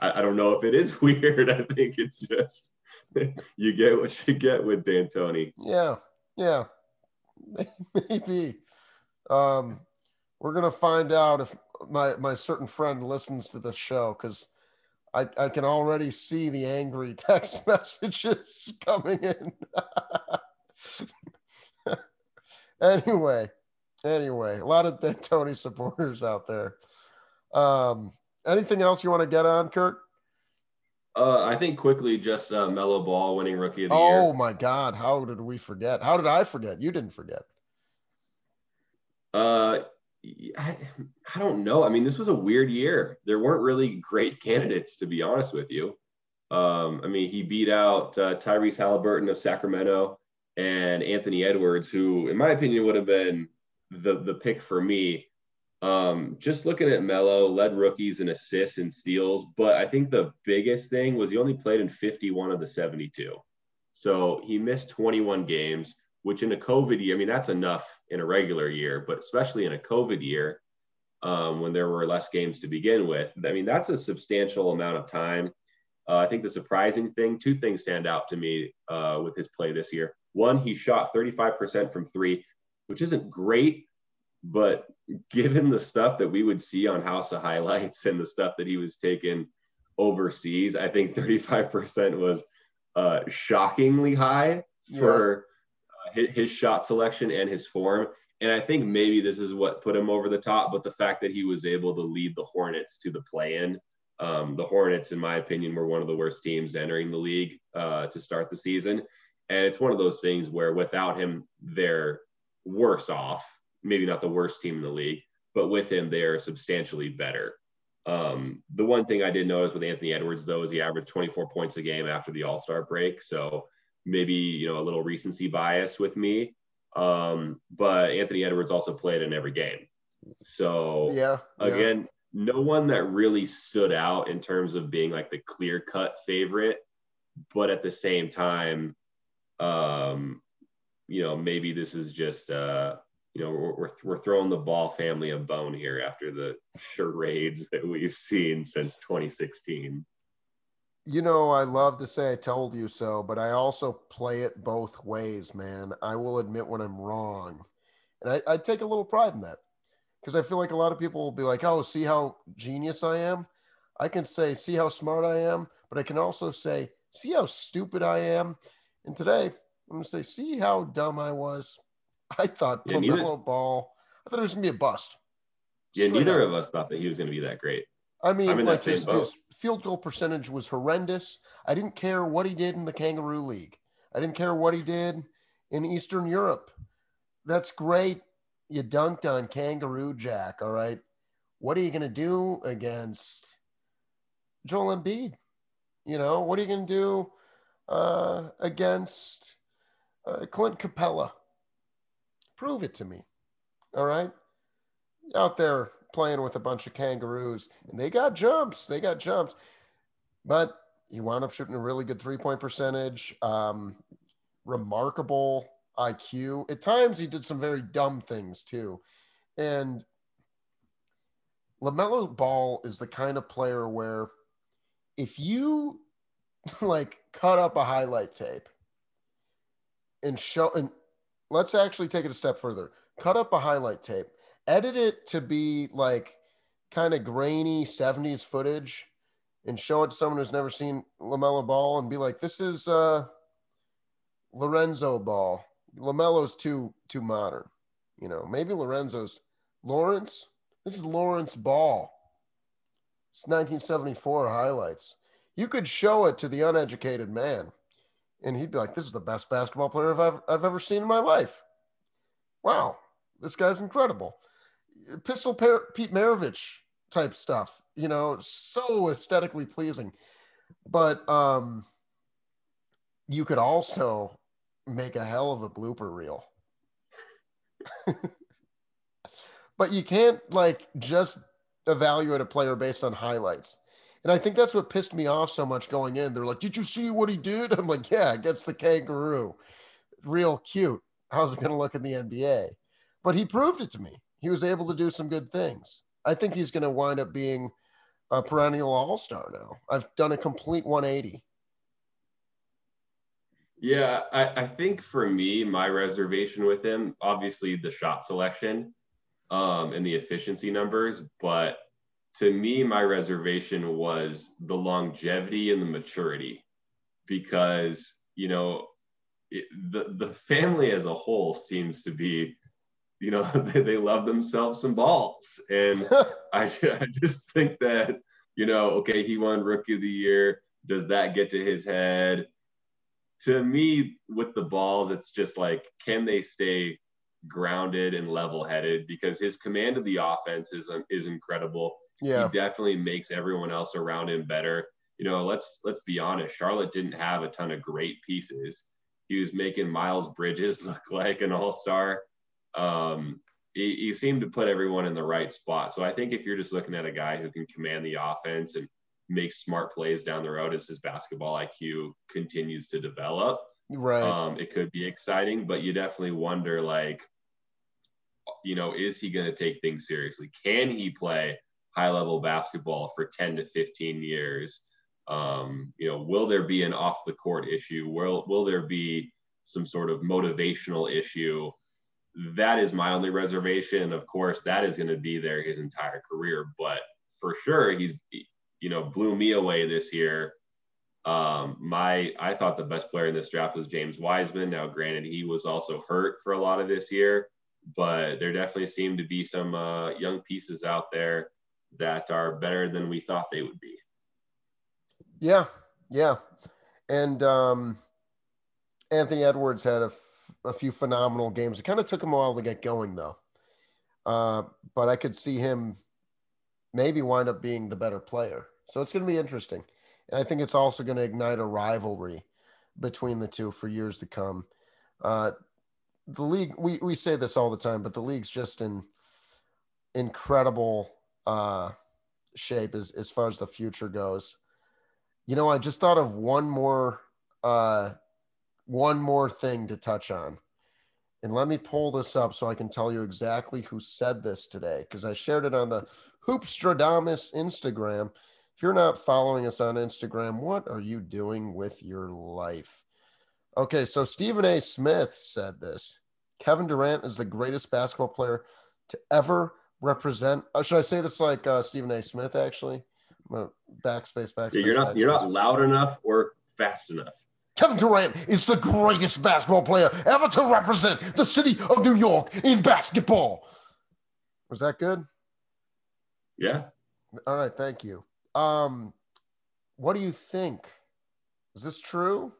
I, I don't know if it is weird. I think it's just you get what you get with D'Antoni. yeah, yeah, maybe. Um, we're gonna find out if my my certain friend listens to this show because I I can already see the angry text messages coming in. anyway, anyway, a lot of D'Antoni supporters out there. Um, anything else you want to get on, Kurt? Uh, I think quickly just uh, Melo Ball winning Rookie of the Oh Year. my God, how did we forget? How did I forget? You didn't forget. Uh, I, I don't know. I mean, this was a weird year. There weren't really great candidates, to be honest with you. Um, I mean, he beat out uh, Tyrese Halliburton of Sacramento and Anthony Edwards, who, in my opinion, would have been the the pick for me. Um, just looking at Melo, led rookies in assists and steals, but I think the biggest thing was he only played in 51 of the 72. So he missed 21 games, which in a COVID year, I mean, that's enough in a regular year, but especially in a COVID year, um, when there were less games to begin with, I mean, that's a substantial amount of time. Uh, I think the surprising thing, two things stand out to me uh, with his play this year. One, he shot 35% from three, which isn't great, but given the stuff that we would see on House of Highlights and the stuff that he was taking overseas, I think 35% was uh, shockingly high for his, shot selection and his form. And I think maybe this is what put him over the top, but the fact that he was able to lead the Hornets to the play in. Um, the Hornets, in my opinion, were one of the worst teams entering the league uh, to start the season. And it's one of those things where without him, they're worse off. Maybe not the worst team in the league, but with him, they're substantially better. Um, the one thing I did notice with Anthony Edwards, though, is he averaged 24 points a game after the All Star break. So maybe, you know, a little recency bias with me. Um, but Anthony Edwards also played in every game. So Yeah. yeah. again, no one that really stood out in terms of being like the clear cut favorite, but at the same time, um, you know, maybe this is just, uh, you know, we're, we're, we're throwing the ball family a bone here after the charades that we've seen since 2016. You know, I love to say I told you so, but I also play it both ways, man. I will admit when I'm wrong. And I, I take a little pride in that because I feel like a lot of people will be like, oh, see how genius I am? I can say, see how smart I am, but I can also say, see how stupid I am. And today, I'm going to say, see how dumb I was. I thought yeah, LaMelo Ball, I thought it was going to be a bust. Yeah, neither up. of us thought that he was going to be that great. I mean, like his, his, field goal percentage was horrendous. I didn't care what he did in the Kangaroo League. I didn't care what he did in Eastern Europe. That's great. You dunked on Kangaroo Jack. All right. What are you going to do against Joel Embiid? You know, what are you going to do uh, against uh, Clint Capela? Prove it to me. All right. Out there playing with a bunch of kangaroos, and they got jumps. They got jumps, but he wound up shooting a really good three point percentage. Um, remarkable IQ. At times, he did some very dumb things too, and LaMelo Ball is the kind of player where if you like cut up a highlight tape and show and let's actually take it a step further cut up a highlight tape edit it to be like kind of grainy 70s footage and show it to someone who's never seen LaMelo Ball and be like, this is uh, Lorenzo Ball. LaMelo's too too modern. You know, maybe Lorenzo's Lawrence. This is Lawrence Ball. It's 1974 highlights. You could show it to the uneducated man, and he'd be like, "This is the best basketball player I've I've ever seen in my life." Wow, this guy's incredible. Pistol Pete Maravich type stuff, you know, so aesthetically pleasing. But um, you could also make a hell of a blooper reel. but you can't like just evaluate a player based on highlights. And I think that's what pissed me off so much going in. They're like, Did you see what he did? I'm like, Yeah, against the kangaroo. Real cute. How's it going to look in the NBA? But he proved it to me he was able to do some good things. I think he's going to wind up being a perennial all star now. I've done a complete 180. Yeah, I, I, think for me, my reservation with him, obviously the shot selection um, and the efficiency numbers, but to me, my reservation was the longevity and the maturity because, you know, it, the, the family as a whole seems to be you know they, they love themselves some balls. And I, I just think that you know okay he won rookie of the year. Does that get to his head? To me with the balls it's just like can they stay grounded and level headed because his command of the offense is um, is incredible. Yeah. he definitely makes everyone else around him better. You know let's let's be honest charlotte didn't have a ton of great pieces. He was making miles bridges look like an all-star um, he, he, seemed to put everyone in the right spot. So I think if you're just looking at a guy who can command the offense and make smart plays down the road as his basketball IQ continues to develop, right? Um, it could be exciting, but you definitely wonder, like, you know, is he going to take things seriously? Can he play high level basketball for 10 to 15 years? Um, you know, will there be an off the court issue? Will will there be some sort of motivational issue? That is my only reservation. Of course, that is going to be there his entire career, but for sure, he's you know blew me away this year. Um, my I thought the best player in this draft was James Wiseman. Now, granted, he was also hurt for a lot of this year, but there definitely seemed to be some uh, young pieces out there that are better than we thought they would be. Yeah, yeah, and um, Anthony Edwards had a a few phenomenal games. It kind of took him a while to get going, though. Uh, but I could see him maybe wind up being the better player. So it's going to be interesting. And I think it's also going to ignite a rivalry between the two for years to come. Uh, the league, we, we say this all the time, but the league's just in incredible uh, shape as, as far as the future goes. You know, I just thought of one more uh, one more thing to touch on. And let me pull this up so I can tell you exactly who said this today because I shared it on the Hoopstradamus Instagram. If you're not following us on Instagram, what are you doing with your life? Okay, so Stephen A. Smith said this Kevin Durant is the greatest basketball player to ever represent. Uh, should I say this like uh, Stephen A. Smith, actually? backspace, backspace. You're not backspace. you're not loud enough or fast enough. Kevin Durant is the greatest basketball player ever to represent the city of New York in basketball. Was that good? Yeah. All right, thank you. Um, what do you think? Is this true?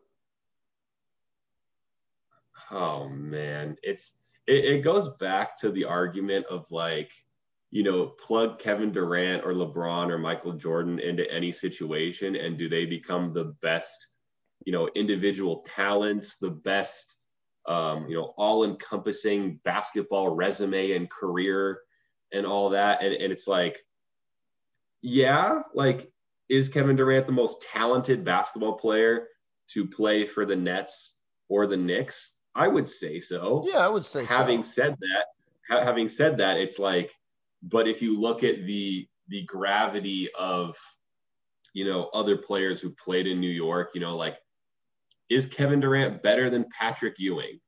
Oh man, it's it, it goes back to the argument of like, you know, plug Kevin Durant or LeBron or Michael Jordan into any situation, and do they become the best, you know, individual talents, the best, um, you know, all-encompassing basketball resume and career and all that? And, and it's like, yeah, like, is Kevin Durant the most talented basketball player to play for the Nets or the Knicks? I would say so. Yeah, I would say having so. said that, ha- having said that, it's like, but if you look at the the gravity of, you know, other players who played in New York, you know, like, is Kevin Durant better than Patrick Ewing?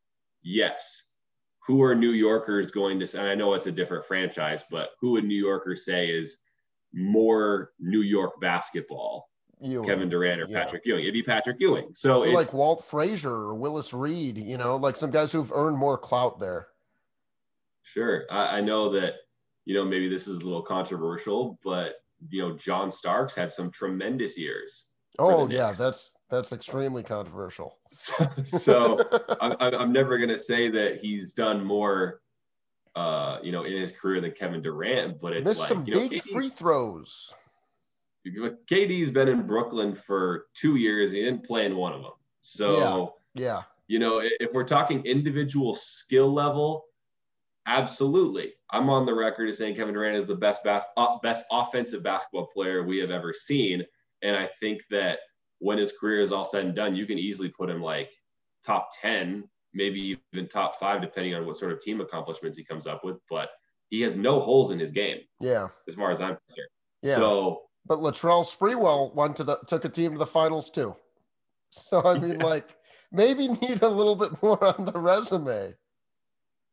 Yes. Who are New Yorkers going to say? And I know it's a different franchise, but who would New Yorkers say is more New York basketball? Ewing. Kevin Durant or Yeah. Patrick Ewing. It'd be Patrick Ewing. So Or it's like Walt Frazier or Willis Reed, you know, like some guys who've earned more clout there. Sure. I, I know that, you know, maybe this is a little controversial, but, you know, John Starks had some tremendous years. Oh yeah, Knicks. that's that's extremely controversial. So, so I'm, I'm I'm never going to say that he's done more, uh, you know, in his career than Kevin Durant, but it's Missed like, some you know, big KD free throws. KD's been in Brooklyn for two years. He didn't play in one of them. So, Yeah. you know, if we're talking individual skill level, absolutely. I'm on the record as saying Kevin Durant is the best bas- uh, best offensive basketball player we have ever seen. And I think that when his career is all said and done, you can easily put him like top 10, maybe even top five, depending on what sort of team accomplishments he comes up with. But he has no holes in his game, Yeah. as far as I'm concerned. Yeah. So, but Latrell Sprewell went to the took a team to the finals too. So I mean, like maybe need a little bit more on the resume.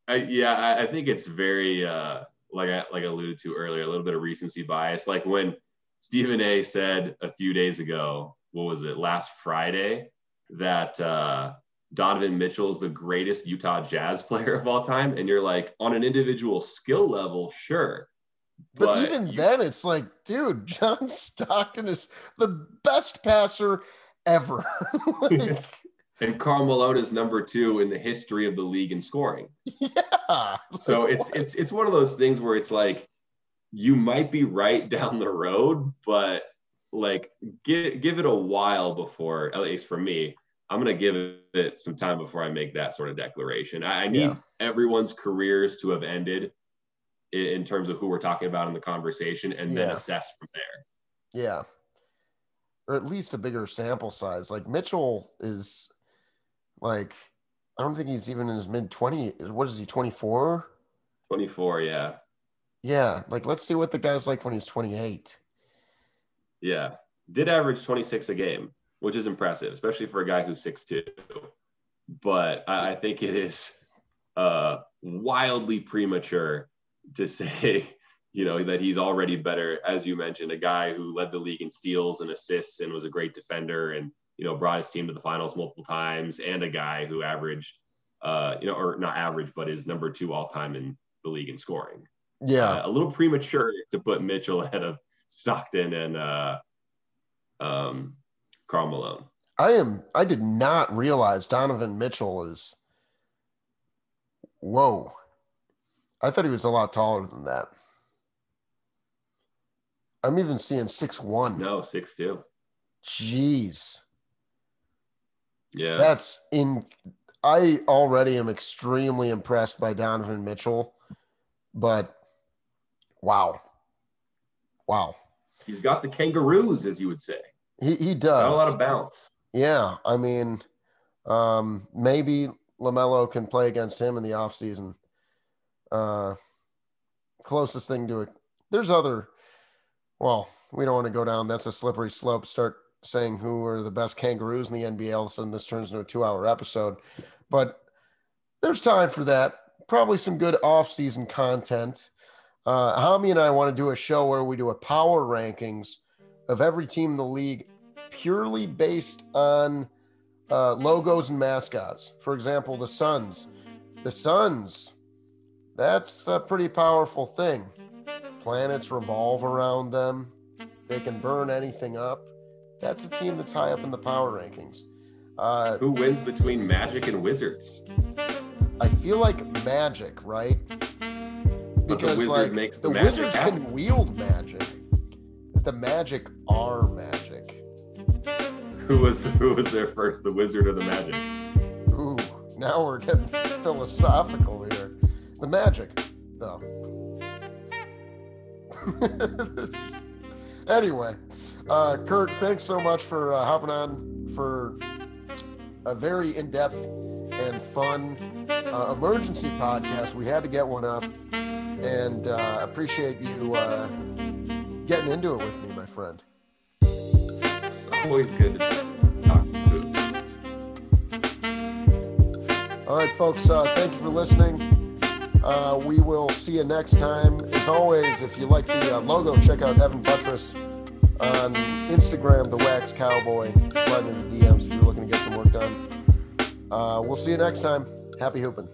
I, yeah, I, I think it's very uh, like I like I alluded to earlier, a little bit of recency bias. Like when Stephen A. said a few days ago, what was it, last Friday, that uh, Donovan Mitchell is the greatest Utah Jazz player of all time, and you're like, on an individual skill level, sure, But, even you- then, it's like, dude, John Stockton is the best passer ever. Like, and Karl Malone is number two in the history of the league in scoring. yeah. So it's it's it's one of those things where it's like you might be right down the road, but like give give it a while before, at least for me, I'm gonna give it some time before I make that sort of declaration. I, I need Yeah. everyone's careers to have ended in, in terms of who we're talking about in the conversation, and then Yeah. assess from there. Yeah. Or at least a bigger sample size. Like Mitchell is like, I don't think he's even in his mid 20. What is he, 24? 24, yeah, Yeah. Like, let's see what the guy's like when he's 28. yeah, did average 26 a game, which is impressive, especially for a guy who's 6'2". But I, I think it is uh, wildly premature to say, you know, that he's already better, as you mentioned, a guy who led the league in steals and assists and was a great defender and, you know, brought his team to the finals multiple times, and a guy who averaged, uh, you know, or not average, but is number two all time in the league in scoring. Yeah. Uh, a little premature to put Mitchell ahead of Stockton and uh, um, Karl Malone. I am, I did not realize Donovan Mitchell is, whoa. I thought he was a lot taller than that. I'm even seeing six one. No, six two. Jeez. Yeah, That's in. I already am extremely impressed by Donovan Mitchell, but wow, wow, he's got the kangaroos, as you would say. he he Got a lot of bounce. Yeah, I mean, um, maybe Lamelo can play against him in the offseason. Uh, closest thing to it. There's other. Well, we don't want to go down. That's a slippery slope. Start saying who are the best kangaroos in the NBA. All of a sudden, this turns into a two-hour episode. But there's time for that. Probably some good off-season content. Uh, Hami and I want to do a show where we do a power rankings of every team in the league, purely based on uh, logos and mascots. For example, the Suns. The Suns. That's a pretty powerful thing. Planets revolve around them. They can burn anything up. That's a team that's high up in the power rankings. Uh, Who wins between Magic and Wizards? I feel like Magic, right? Because the like makes the, the Wizards can wield magic. The Magic are magic. Who was who was there first, the Wizard or the Magic? Ooh, now we're getting philosophical here. The Magic, though. anyway, uh, Kurt, thanks so much for uh, hopping on for a very in-depth and fun uh, emergency podcast. We had to get one up, and uh, appreciate you uh, getting into it with me, my friend. It's always good to talk hoops. All right, folks. Uh, thank you for listening. Uh, we will see you next time. As always, if you like the uh, logo, check out Evan Buttress on Instagram, the Wax Cowboy. Slide into the DMs if you're looking to get some work done. Uh, we'll see you next time. Happy hooping.